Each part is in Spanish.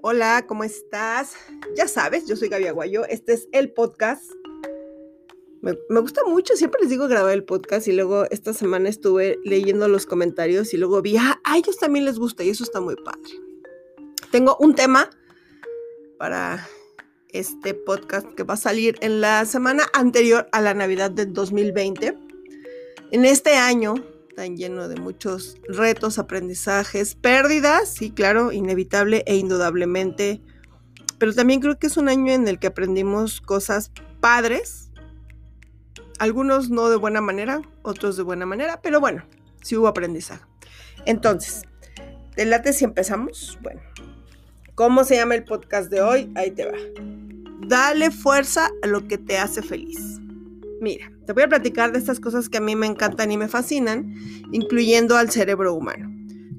Hola, ¿cómo estás? Ya sabes, yo soy Gaby Aguayo. Este es el podcast. Me, gusta mucho, siempre les digo grabar el podcast y luego esta semana estuve leyendo los comentarios y luego vi, ah, a ellos también les gusta y eso está muy padre. Tengo un tema para este podcast que va a salir en la semana anterior a la Navidad del 2020. En este año tan lleno de muchos retos, aprendizajes, pérdidas, sí, claro, inevitable e indudablemente. Pero también creo que es un año en el que aprendimos cosas padres. Algunos no de buena manera, otros de buena manera, pero bueno, sí hubo aprendizaje. Entonces, ¿te late si empezamos? Bueno, ¿cómo se llama el podcast de hoy? Ahí te va. Dale fuerza a lo que te hace feliz. Mira, te voy a platicar de estas cosas que a mí me encantan y me fascinan, incluyendo al cerebro humano.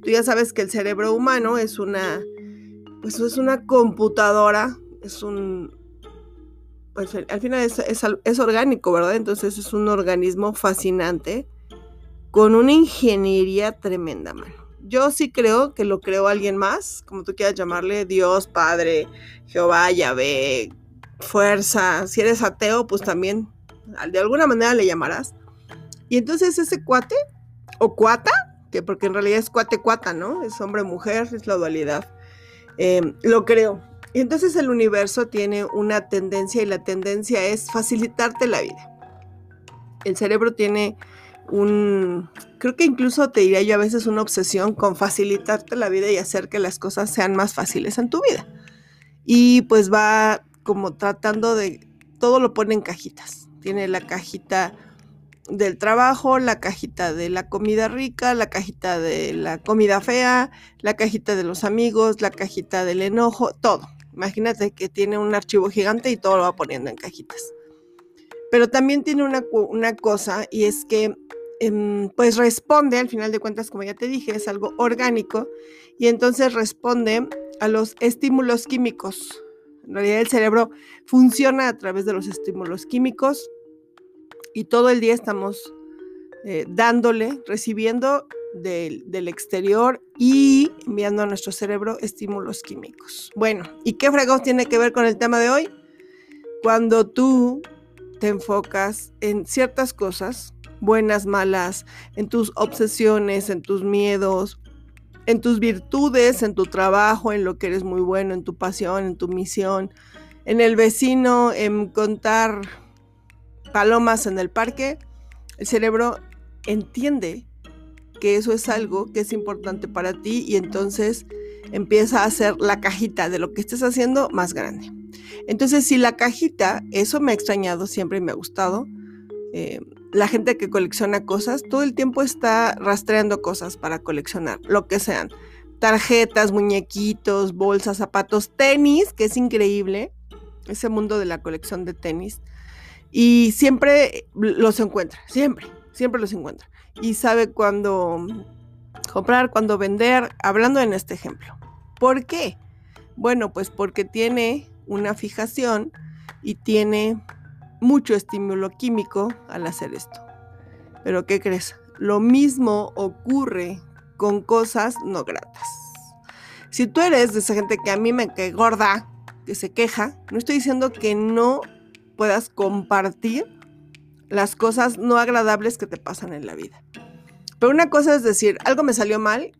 Tú ya sabes que el cerebro humano es una, pues es una computadora, es un, pues al final es, es orgánico, ¿verdad? Entonces es un organismo fascinante con una ingeniería tremenda, mano. Yo sí creo que lo creó alguien más, como tú quieras llamarle, Dios, Padre, Jehová, Yahvé, fuerza. Si eres ateo, pues también de alguna manera le llamarás. Y entonces ese cuate, o cuata, que porque en realidad es cuate cuata, ¿no? Es hombre-mujer, es la dualidad. Em, lo creo. Y entonces el universo tiene una tendencia y la tendencia es facilitarte la vida. El cerebro tiene un, creo que incluso te diría yo a veces una obsesión con facilitarte la vida y hacer que las cosas sean más fáciles en tu vida. Y pues va como tratando de, todo lo pone en cajitas. Tiene la cajita del trabajo, la cajita de la comida rica, la cajita de la comida fea, la cajita de los amigos, la cajita del enojo, todo. Imagínate que tiene un archivo gigante y todo lo va poniendo en cajitas. Pero también tiene una, cosa y es que em, pues responde, al final de cuentas, como ya te dije, es algo orgánico y entonces responde a los estímulos químicos en realidad el cerebro funciona a través de los estímulos químicos y todo el día estamos eh, dándole, recibiendo del, del, exterior y enviando a nuestro cerebro estímulos químicos. Bueno, ¿y qué fregos tiene que ver con el tema de hoy? Cuando tú te enfocas en ciertas cosas, buenas, malas, en tus obsesiones, en tus miedos, en tus virtudes, en tu trabajo, en lo que eres muy bueno, en tu pasión, en tu misión, en el vecino, en contar palomas en el parque, el cerebro entiende que eso es algo que es importante para ti y entonces empieza a hacer la cajita de lo que estés haciendo más grande. Entonces, si la cajita, eso me ha extrañado siempre y me ha gustado, eh, la gente que colecciona cosas todo el tiempo está rastreando cosas para coleccionar, lo que sean. Tarjetas, muñequitos, bolsas, zapatos, tenis, que es increíble, ese mundo de la colección de tenis. Y siempre los encuentra, siempre, siempre los encuentra. Y sabe cuándo comprar, cuándo vender, hablando en este ejemplo. ¿Por qué? Bueno, pues porque tiene una fijación y tiene mucho estímulo químico al hacer esto. Pero ¿qué crees? Lo mismo ocurre con cosas no gratas. Si tú eres de esa gente que a mí me cae gorda, que se queja, no estoy diciendo que no puedas compartir las cosas no agradables que te pasan en la vida. Pero una cosa es decir, algo me salió mal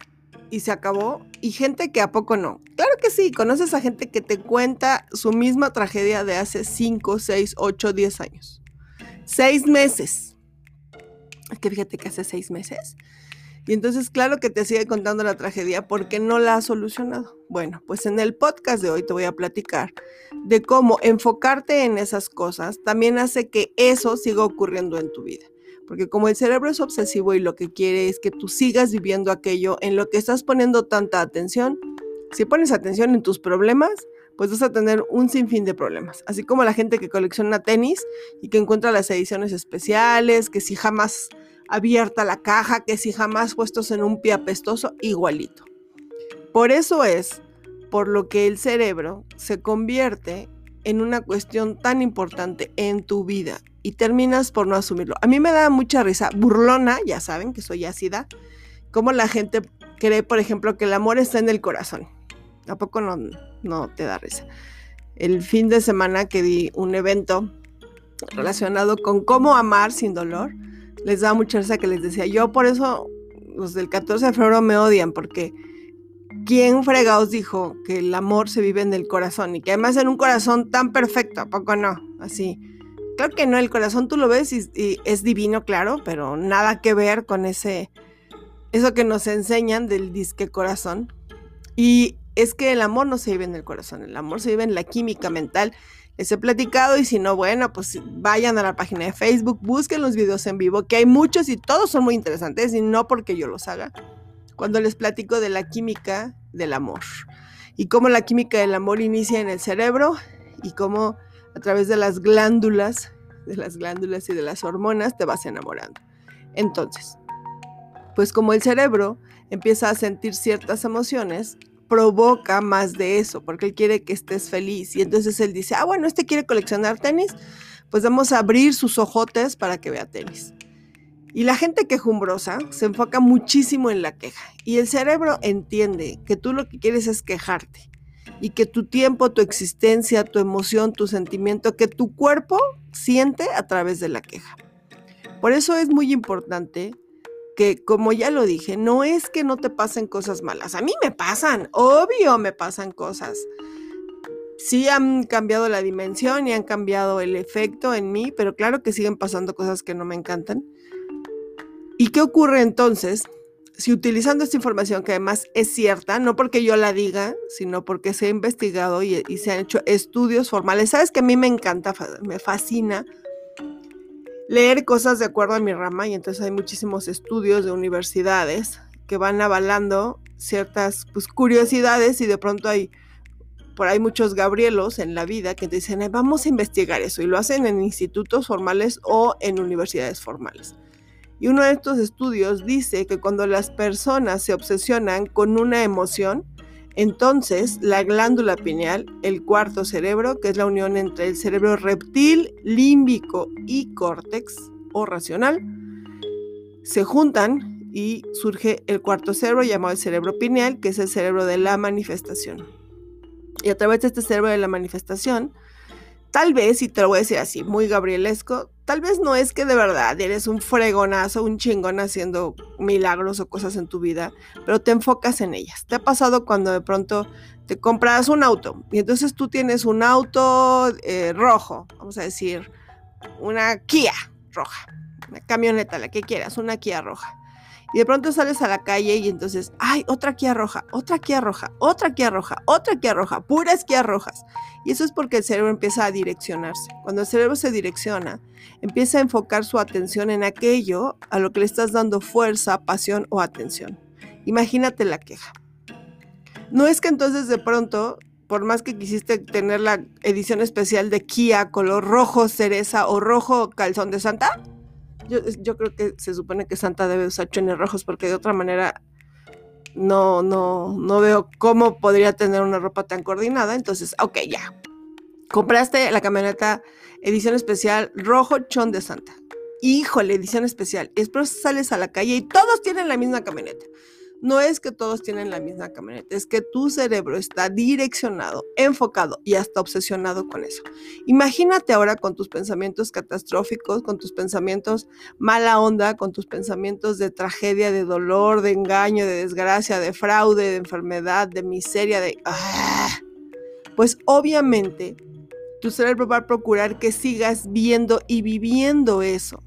y se acabó, y gente que a poco no. Claro que sí, conoces a gente que te cuenta su misma tragedia de hace 5, 6, 8, 10 años. Seis meses. Es que fíjate que hace seis meses. Y entonces, claro que te sigue contando la tragedia porque no la ha solucionado. Bueno, pues en el podcast de hoy te voy a platicar de cómo enfocarte en esas cosas también hace que eso siga ocurriendo en tu vida. Porque como el cerebro es obsesivo y lo que quiere es que tú sigas viviendo aquello en lo que estás poniendo tanta atención, si pones atención en tus problemas, pues vas a tener un sinfín de problemas. Así como la gente que colecciona tenis y que encuentra las ediciones especiales, que si jamás abierta la caja, que si jamás puestos en un pie apestoso, igualito. Por eso es por lo que el cerebro se convierte en una cuestión tan importante en tu vida y terminas por no asumirlo. A mí me da mucha risa, burlona, ya saben que soy ácida, como la gente cree, por ejemplo, que el amor está en el corazón. ¿A poco no, no te da risa. El fin de semana que di un evento relacionado con cómo amar sin dolor, les da mucha risa que les decía, yo por eso los del 14 de febrero me odian, porque ¿quién fregados dijo que el amor se vive en el corazón? Y que además en un corazón tan perfecto, ¿a poco no? Así. Claro que no, el corazón tú lo ves y, y es divino, claro, pero nada que ver con ese, eso que nos enseñan del disque corazón. Y es que el amor no se vive en el corazón, el amor se vive en la química mental. Les he platicado y si no, bueno, pues vayan a la página de Facebook, busquen los videos en vivo, que hay muchos y todos son muy interesantes y no porque yo los haga. Cuando les platico de la química del amor y cómo la química del amor inicia en el cerebro y cómo a través de las glándulas, de las glándulas y de las hormonas te vas enamorando. Entonces, pues como el cerebro empieza a sentir ciertas emociones, provoca más de eso, porque él quiere que estés feliz. Y entonces él dice, ah, bueno, este quiere coleccionar tenis, pues vamos a abrir sus ojotes para que vea tenis. Y la gente quejumbrosa se enfoca muchísimo en la queja. Y el cerebro entiende que tú lo que quieres es quejarte. Y que tu tiempo, tu existencia, tu emoción, tu sentimiento, que tu cuerpo siente a través de la queja. Por eso es muy importante que como ya lo dije, no es que no te pasen cosas malas. A mí me pasan, obvio me pasan cosas. Sí han cambiado la dimensión y han cambiado el efecto en mí, pero claro que siguen pasando cosas que no me encantan. ¿Y qué ocurre entonces? Si utilizando esta información, que además es cierta, no porque yo la diga, sino porque se ha investigado y, y se han hecho estudios formales, sabes que a mí me encanta, me fascina leer cosas de acuerdo a mi rama y entonces hay muchísimos estudios de universidades que van avalando ciertas pues, curiosidades y de pronto hay por ahí muchos Gabrielos en la vida que dicen, vamos a investigar eso y lo hacen en institutos formales o en universidades formales. Y uno de estos estudios dice que cuando las personas se obsesionan con una emoción, entonces, la glándula pineal, el cuarto cerebro, que es la unión entre el cerebro reptil, límbico y córtex o racional, se juntan y surge el cuarto cerebro llamado el cerebro pineal, que es el cerebro de la manifestación. Y a través de este cerebro de la manifestación, tal vez, y te lo voy a decir así, muy gabrielesco, tal vez no es que de verdad eres un fregonazo, un chingón haciendo milagros o cosas en tu vida, pero te enfocas en ellas. ¿Te ha pasado cuando de pronto te compras un auto y entonces tú tienes un auto eh, rojo, vamos a decir, una Kia roja, una camioneta, la que quieras, una Kia roja. Y de pronto sales a la calle y entonces, ay, otra Kia roja, otra Kia roja, otra Kia roja, otra Kia roja, puras Kia rojas. Y eso es porque el cerebro empieza a direccionarse. Cuando el cerebro se direcciona, empieza a enfocar su atención en aquello a lo que le estás dando fuerza, pasión o atención. Imagínate la queja. No es que entonces de pronto, por más que quisiste tener la edición especial de Kia color rojo cereza o rojo calzón de Santa, yo, creo que se supone que Santa debe usar chones rojos porque de otra manera no, no, no veo cómo podría tener una ropa tan coordinada. Entonces, ok, ya. Compraste la camioneta edición especial rojo chon de Santa. Híjole, edición especial. Y después sales a la calle y todos tienen la misma camioneta. No es que todos tienen la misma camioneta, es que tu cerebro está direccionado, enfocado y hasta obsesionado con eso. Imagínate ahora con tus pensamientos catastróficos, con tus pensamientos mala onda, con tus pensamientos de tragedia, de dolor, de engaño, de desgracia, de fraude, de enfermedad, de miseria, de... ¡ah! Pues obviamente tu cerebro va a procurar que sigas viendo y viviendo eso.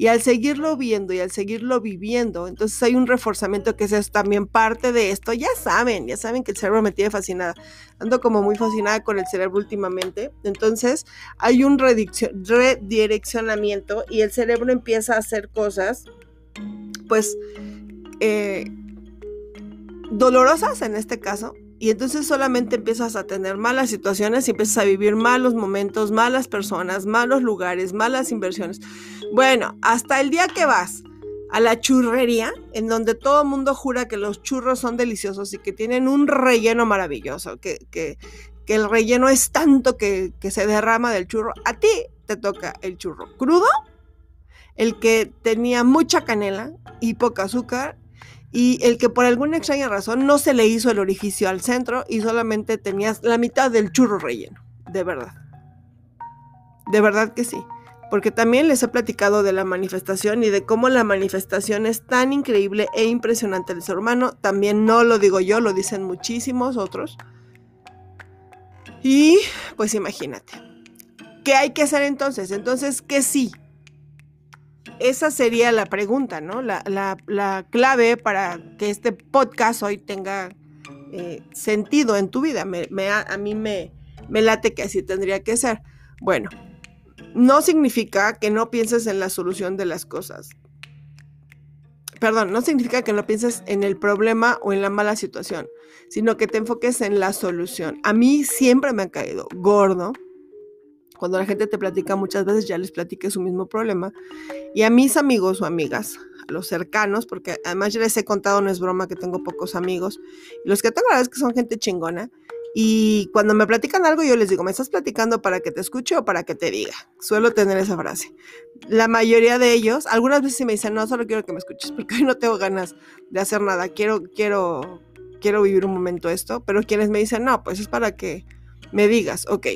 Y al seguirlo viendo y al seguirlo viviendo, entonces hay un reforzamiento que es también parte de esto. Ya saben, ya saben que el cerebro me tiene fascinada. Ando como muy fascinada con el cerebro últimamente. Entonces hay un redireccionamiento y el cerebro empieza a hacer cosas, pues, eh, dolorosas en este caso, y entonces solamente empiezas a tener malas situaciones y empiezas a vivir malos momentos, malas personas, malos lugares, malas inversiones. Bueno, hasta el día que vas a la churrería, en donde todo el mundo jura que los churros son deliciosos y que tienen un relleno maravilloso, que, el relleno es tanto que, que se derrama del churro, a ti te toca el churro crudo, el que tenía mucha canela y poca azúcar, y el que por alguna extraña razón no se le hizo el orificio al centro y solamente tenías la mitad del churro relleno, de verdad. De verdad que sí. Porque también les he platicado de la manifestación y de cómo la manifestación es tan increíble e impresionante del ser humano. También no lo digo yo, lo dicen muchísimos otros. Y pues imagínate. ¿Qué hay que hacer entonces? Entonces, que sí, esa sería la pregunta, ¿no? La, clave para que este podcast hoy tenga eh, sentido en tu vida. A mí me, me late que así tendría que ser. Bueno, no significa que no pienses en la solución de las cosas. Perdón, no significa que no pienses en el problema o en la mala situación, sino que te enfoques en la solución. A mí siempre me ha caído gordo cuando la gente te platica muchas veces, ya les platiqué su mismo problema. Y a mis amigos o amigas, a los cercanos, porque además ya les he contado, no es broma, que tengo pocos amigos. Los que tengo la verdad es que son gente chingona. Y cuando me platican algo, yo les digo, ¿me estás platicando para que te escuche o para que te diga? Suelo tener esa frase. La mayoría de ellos, algunas veces me dicen, no, solo quiero que me escuches, porque hoy no tengo ganas de hacer nada. Quiero, quiero, quiero vivir un momento esto. Pero quienes me dicen, no, pues es para que me digas, ok,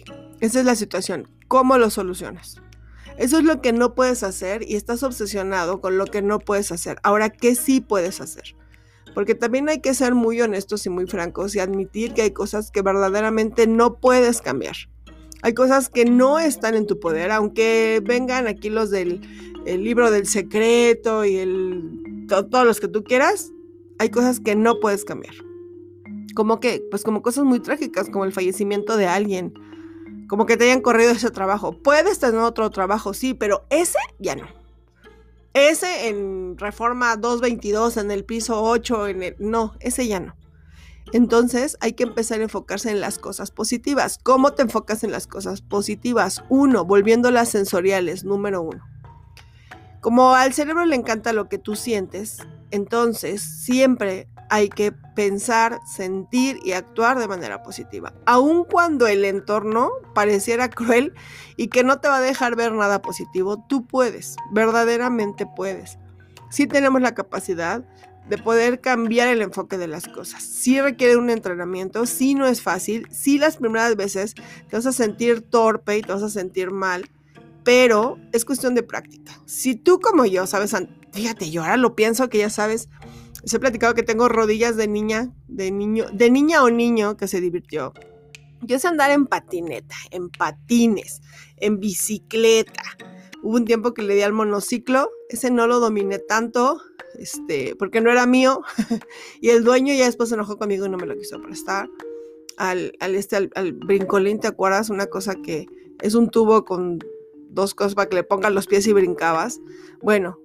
esa es la situación. ¿Cómo lo solucionas? Eso es lo que no puedes hacer y estás obsesionado con lo que no puedes hacer. Ahora, ¿qué sí puedes hacer? Porque también hay que ser muy honestos y muy francos y admitir que hay cosas que verdaderamente no puedes cambiar. Hay cosas que no están en tu poder, aunque vengan aquí los del libro del secreto y el, todos los que tú quieras, hay cosas que no puedes cambiar. Como que, pues como cosas muy trágicas, como el fallecimiento de alguien, como que te hayan corrido ese trabajo. Puedes tener otro trabajo, sí, pero ese ya no. Ese en Reforma 222, en el piso 8, en el... No, ese ya no. Entonces hay que empezar a enfocarse en las cosas positivas. ¿Cómo te enfocas en las cosas positivas? Uno, volviéndolas sensoriales, número uno. Como al cerebro le encanta lo que tú sientes, entonces siempre hay que pensar, sentir y actuar de manera positiva, aun cuando el entorno pareciera cruel y que no te va a dejar ver nada positivo, tú puedes, verdaderamente puedes. Sí tenemos la capacidad de poder cambiar el enfoque de las cosas. Sí requiere un entrenamiento, sí no es fácil, sí las primeras veces te vas a sentir torpe y te vas a sentir mal, pero es cuestión de práctica. Si tú como yo sabes, fíjate, yo ahora lo pienso que ya sabes, les he platicado que tengo rodillas de niña, de niño, de niña o niño que se divirtió. Yo sé andar en patineta, en patines, en bicicleta. Hubo un tiempo que le di al monociclo, ese no lo dominé tanto, este, porque no era mío. y el dueño ya después se enojó conmigo y no me lo quiso prestar. Al, al, este, al, al brincolín, ¿te acuerdas? Una cosa que es un tubo con dos cosas para que le pongan los pies y brincabas. Bueno,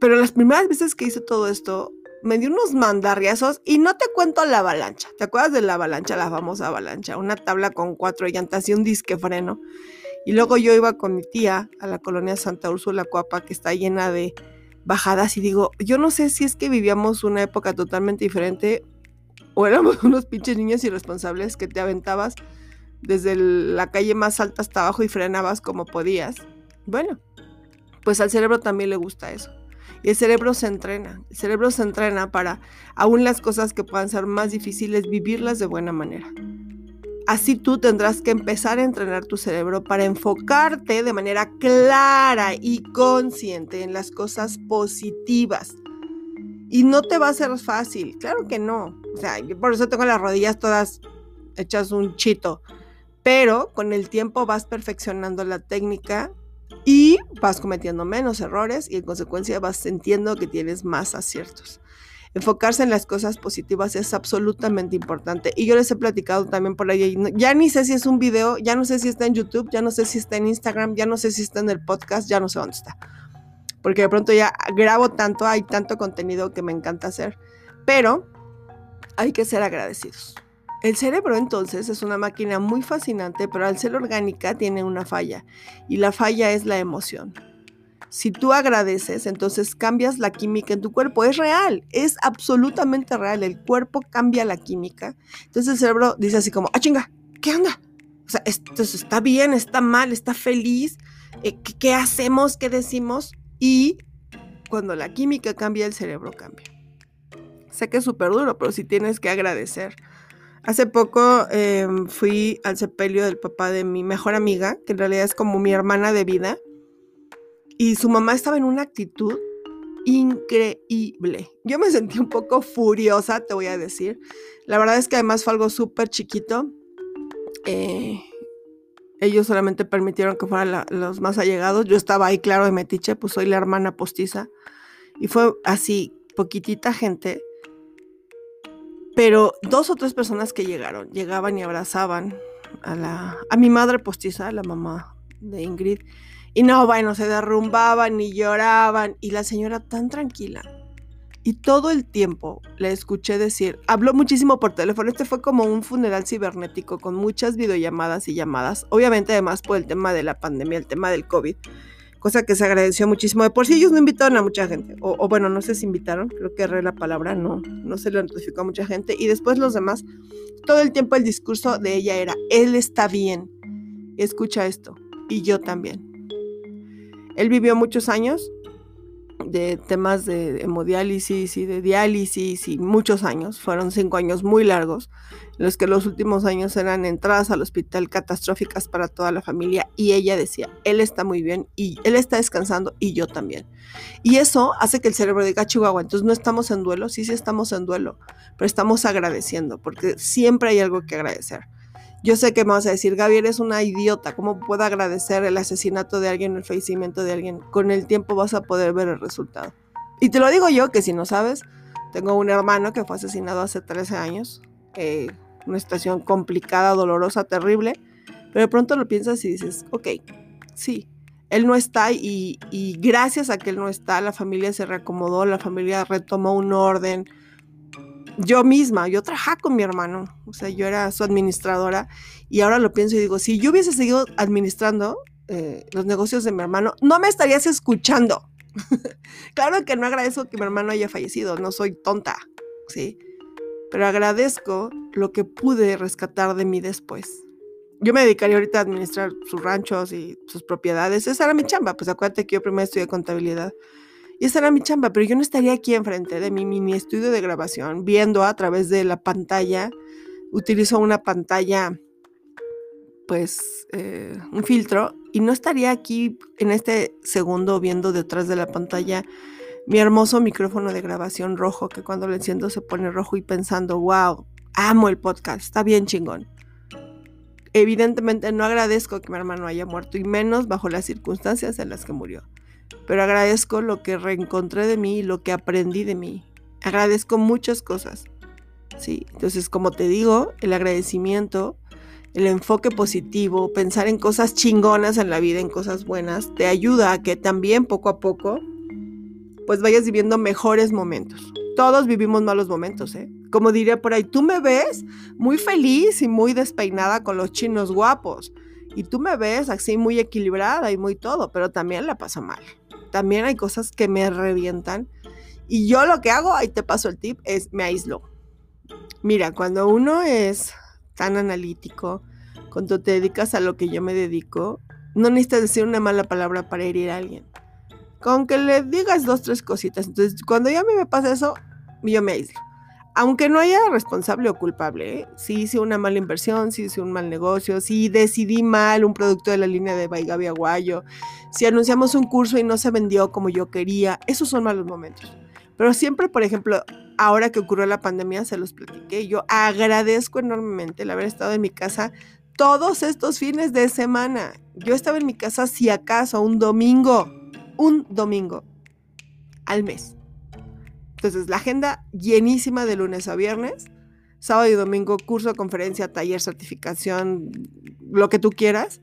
pero las primeras veces que hice todo esto, me dio unos mandarriazos y no te cuento la avalancha. ¿Te acuerdas de la avalancha, la famosa avalancha? Una tabla con cuatro llantas y un disque freno. Y luego yo iba con mi tía a la colonia Santa Úrsula Cuapa, que está llena de bajadas, y digo, yo no sé si es que vivíamos una época totalmente diferente o éramos unos pinches niños irresponsables que te aventabas desde la calle más alta hasta abajo y frenabas como podías. Bueno, pues al cerebro también le gusta eso. Y el cerebro se entrena. El cerebro se entrena para, aún las cosas que puedan ser más difíciles, vivirlas de buena manera. Así tú tendrás que empezar a entrenar tu cerebro para enfocarte de manera clara y consciente en las cosas positivas. Y no te va a ser fácil, claro que no. O sea, yo por eso tengo las rodillas todas hechas un chito. Pero con el tiempo vas perfeccionando la técnica y vas cometiendo menos errores y en consecuencia vas sintiendo que tienes más aciertos. Enfocarse en las cosas positivas es absolutamente importante. Y yo les he platicado también por ahí. Ya ni sé si es un video, ya no sé si está en YouTube, ya no sé si está en Instagram, ya no sé si está en el podcast, ya no sé dónde está. Porque de pronto ya grabo tanto, hay tanto contenido que me encanta hacer. Pero hay que ser agradecidos. El cerebro entonces es una máquina muy fascinante, pero al ser orgánica tiene una falla, y la falla es la emoción. Si tú agradeces, entonces cambias la química en tu cuerpo. Es real, es absolutamente real. El cuerpo cambia la química. Entonces el cerebro dice así como, ah, chinga, ¿qué onda? O sea, esto está bien, está mal, está feliz. Eh, ¿Qué hacemos? ¿Qué decimos? Y cuando la química cambia, el cerebro cambia. Sé que es súper duro, pero sí tienes que agradecer. Hace poco em, fui al sepelio del papá de mi mejor amiga, que en realidad es como mi hermana de vida, y su mamá estaba en una actitud increíble. Yo me sentí un poco furiosa, te voy a decir. La verdad es que además fue algo súper chiquito. Eh, ellos solamente permitieron que fueran los más allegados. Yo estaba ahí, claro, de metiche, pues soy la hermana postiza. Y fue así, poquitita gente. Pero dos o tres personas que llegaron, llegaban y abrazaban a, la, a mi madre postiza, la mamá de Ingrid. Y no, bueno, se derrumbaban y lloraban. Y la señora tan tranquila. Y todo el tiempo le escuché decir, habló muchísimo por teléfono. Este fue como un funeral cibernético con muchas videollamadas y llamadas. Obviamente, además, por el tema de la pandemia, el tema del COVID. Cosa que se agradeció muchísimo. De por sí ellos no invitaron a mucha gente. O, bueno, no sé si invitaron. Creo que erré la palabra. No, no se le notificó a mucha gente. Y después los demás, todo el tiempo el discurso de ella era, él está bien. Escucha esto. Y yo también. Él vivió muchos años de temas de hemodiálisis y de diálisis y muchos años, fueron cinco años muy largos, los que los últimos años eran entradas al hospital catastróficas para toda la familia y ella decía, él está muy bien y él está descansando y yo también. Y eso hace que el cerebro diga, Chihuahua, entonces no estamos en duelo, sí, sí estamos en duelo, pero estamos agradeciendo, porque siempre hay algo que agradecer. Yo sé que me vas a decir, Gaby, eres una idiota, ¿cómo puedo agradecer el asesinato de alguien, el fallecimiento de alguien? Con el tiempo vas a poder ver el resultado. Y te lo digo yo, que si no sabes, tengo un hermano que fue asesinado hace 13 años, eh, una situación complicada, dolorosa, terrible, pero de pronto lo piensas y dices, ok, sí, él no está y, y gracias a que él no está, la familia se reacomodó, la familia retomó un orden, yo misma, yo trabajaba con mi hermano, o sea, yo era su administradora y ahora lo pienso y digo, si yo hubiese seguido administrando eh, los negocios de mi hermano, no me estarías escuchando. claro que no agradezco que mi hermano haya fallecido, no soy tonta, ¿sí? Pero agradezco lo que pude rescatar de mí después. Yo me dedicaría ahorita a administrar sus ranchos y sus propiedades. Esa era mi chamba. Pues acuérdate que yo primero estudié contabilidad. Y esa era mi chamba, pero yo no estaría aquí enfrente de mi mini estudio de grabación, viendo a través de la pantalla. Utilizo una pantalla, pues, eh, un filtro, y no estaría aquí en este segundo viendo detrás de la pantalla mi hermoso micrófono de grabación rojo, que cuando lo enciendo se pone rojo y pensando, wow, amo el podcast, está bien chingón. Evidentemente no agradezco que mi hermano haya muerto y menos bajo las circunstancias en las que murió pero agradezco lo que reencontré de mí y lo que aprendí de mí. Agradezco muchas cosas. Sí, entonces como te digo, el agradecimiento, el enfoque positivo, pensar en cosas chingonas en la vida, en cosas buenas, te ayuda a que también poco a poco pues vayas viviendo mejores momentos. Todos vivimos malos momentos, ¿eh? Como diría por ahí, tú me ves muy feliz y muy despeinada con los chinos guapos. Y tú me ves así muy equilibrada y muy todo, pero también la paso mal. También hay cosas que me revientan. Y yo lo que hago, ahí te paso el tip, es me aíslo. Mira, cuando uno es tan analítico, cuando te dedicas a lo que yo me dedico, no necesitas decir una mala palabra para herir a alguien. Con que le digas dos, tres cositas. Entonces, cuando ya a mí me pasa eso, yo me aíslo aunque no haya responsable o culpable, ¿eh? si hice una mala inversión, si hice un mal negocio, si decidí mal un producto de la línea de Baigabi Aguayo, si anunciamos un curso y no se vendió como yo quería, esos son malos momentos. Pero siempre, por ejemplo, ahora que ocurrió la pandemia, se los platiqué, yo agradezco enormemente el haber estado en mi casa todos estos fines de semana. Yo estaba en mi casa si acaso un domingo, un domingo al mes entonces, la agenda llenísima de lunes a viernes, sábado y domingo, curso, conferencia, taller, certificación, lo que tú quieras.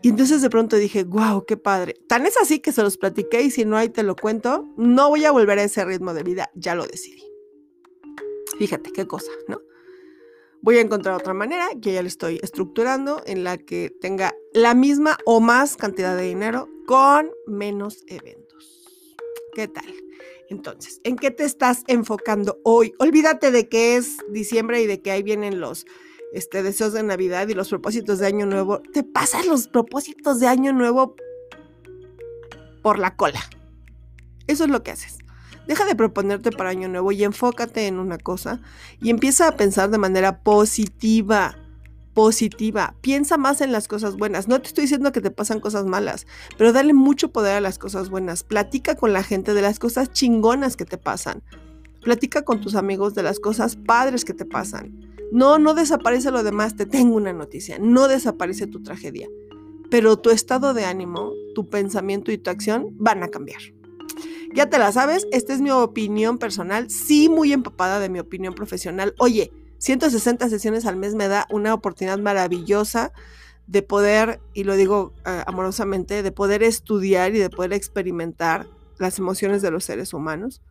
Y entonces de pronto dije, wow, qué padre. Tan es así que se los platiqué y si no, ahí te lo cuento. No voy a volver a ese ritmo de vida, ya lo decidí. Fíjate qué cosa, ¿no? Voy a encontrar otra manera que ya le estoy estructurando en la que tenga la misma o más cantidad de dinero con menos eventos. ¿Qué tal? Entonces, ¿en qué te estás enfocando hoy? Olvídate de que es diciembre y de que ahí vienen los este, deseos de Navidad y los propósitos de Año Nuevo. Te pasas los propósitos de Año Nuevo por la cola. Eso es lo que haces. Deja de proponerte para año nuevo y enfócate en una cosa y empieza a pensar de manera positiva. Positiva. Piensa más en las cosas buenas. No te estoy diciendo que te pasan cosas malas, pero dale mucho poder a las cosas buenas. Platica con la gente de las cosas chingonas que te pasan. Platica con tus amigos de las cosas padres que te pasan. No, no desaparece lo demás. Te tengo una noticia. No desaparece tu tragedia. Pero tu estado de ánimo, tu pensamiento y tu acción van a cambiar. Ya te la sabes, esta es mi opinión personal, sí muy empapada de mi opinión profesional. Oye, 160 sesiones al mes me da una oportunidad maravillosa de poder, y lo digo eh, amorosamente, de poder estudiar y de poder experimentar las emociones de los seres humanos.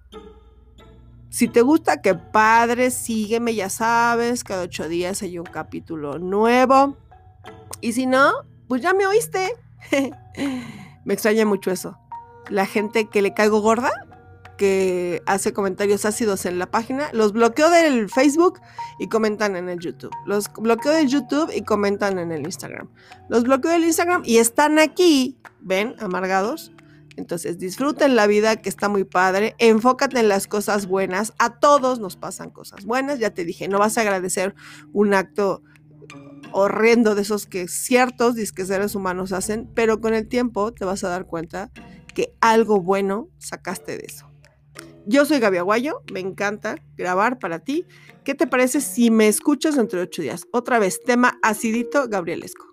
Si te gusta, que padre, sígueme, ya sabes, cada ocho días hay un capítulo nuevo. Y si no, pues ya me oíste. me extraña mucho eso la gente que le caigo gorda, que hace comentarios ácidos en la página, los bloqueo del Facebook y comentan en el YouTube. Los bloqueo del YouTube y comentan en el Instagram. Los bloqueo del Instagram y están aquí, ven, amargados. Entonces disfruten la vida que está muy padre, enfócate en las cosas buenas, a todos nos pasan cosas buenas, ya te dije, no vas a agradecer un acto horrendo de esos que ciertos disques seres humanos hacen, pero con el tiempo te vas a dar cuenta que algo bueno sacaste de eso. Yo soy Gaby Aguayo, me encanta grabar para ti. ¿Qué te parece si me escuchas dentro de ocho días? Otra vez, tema acidito gabrielesco.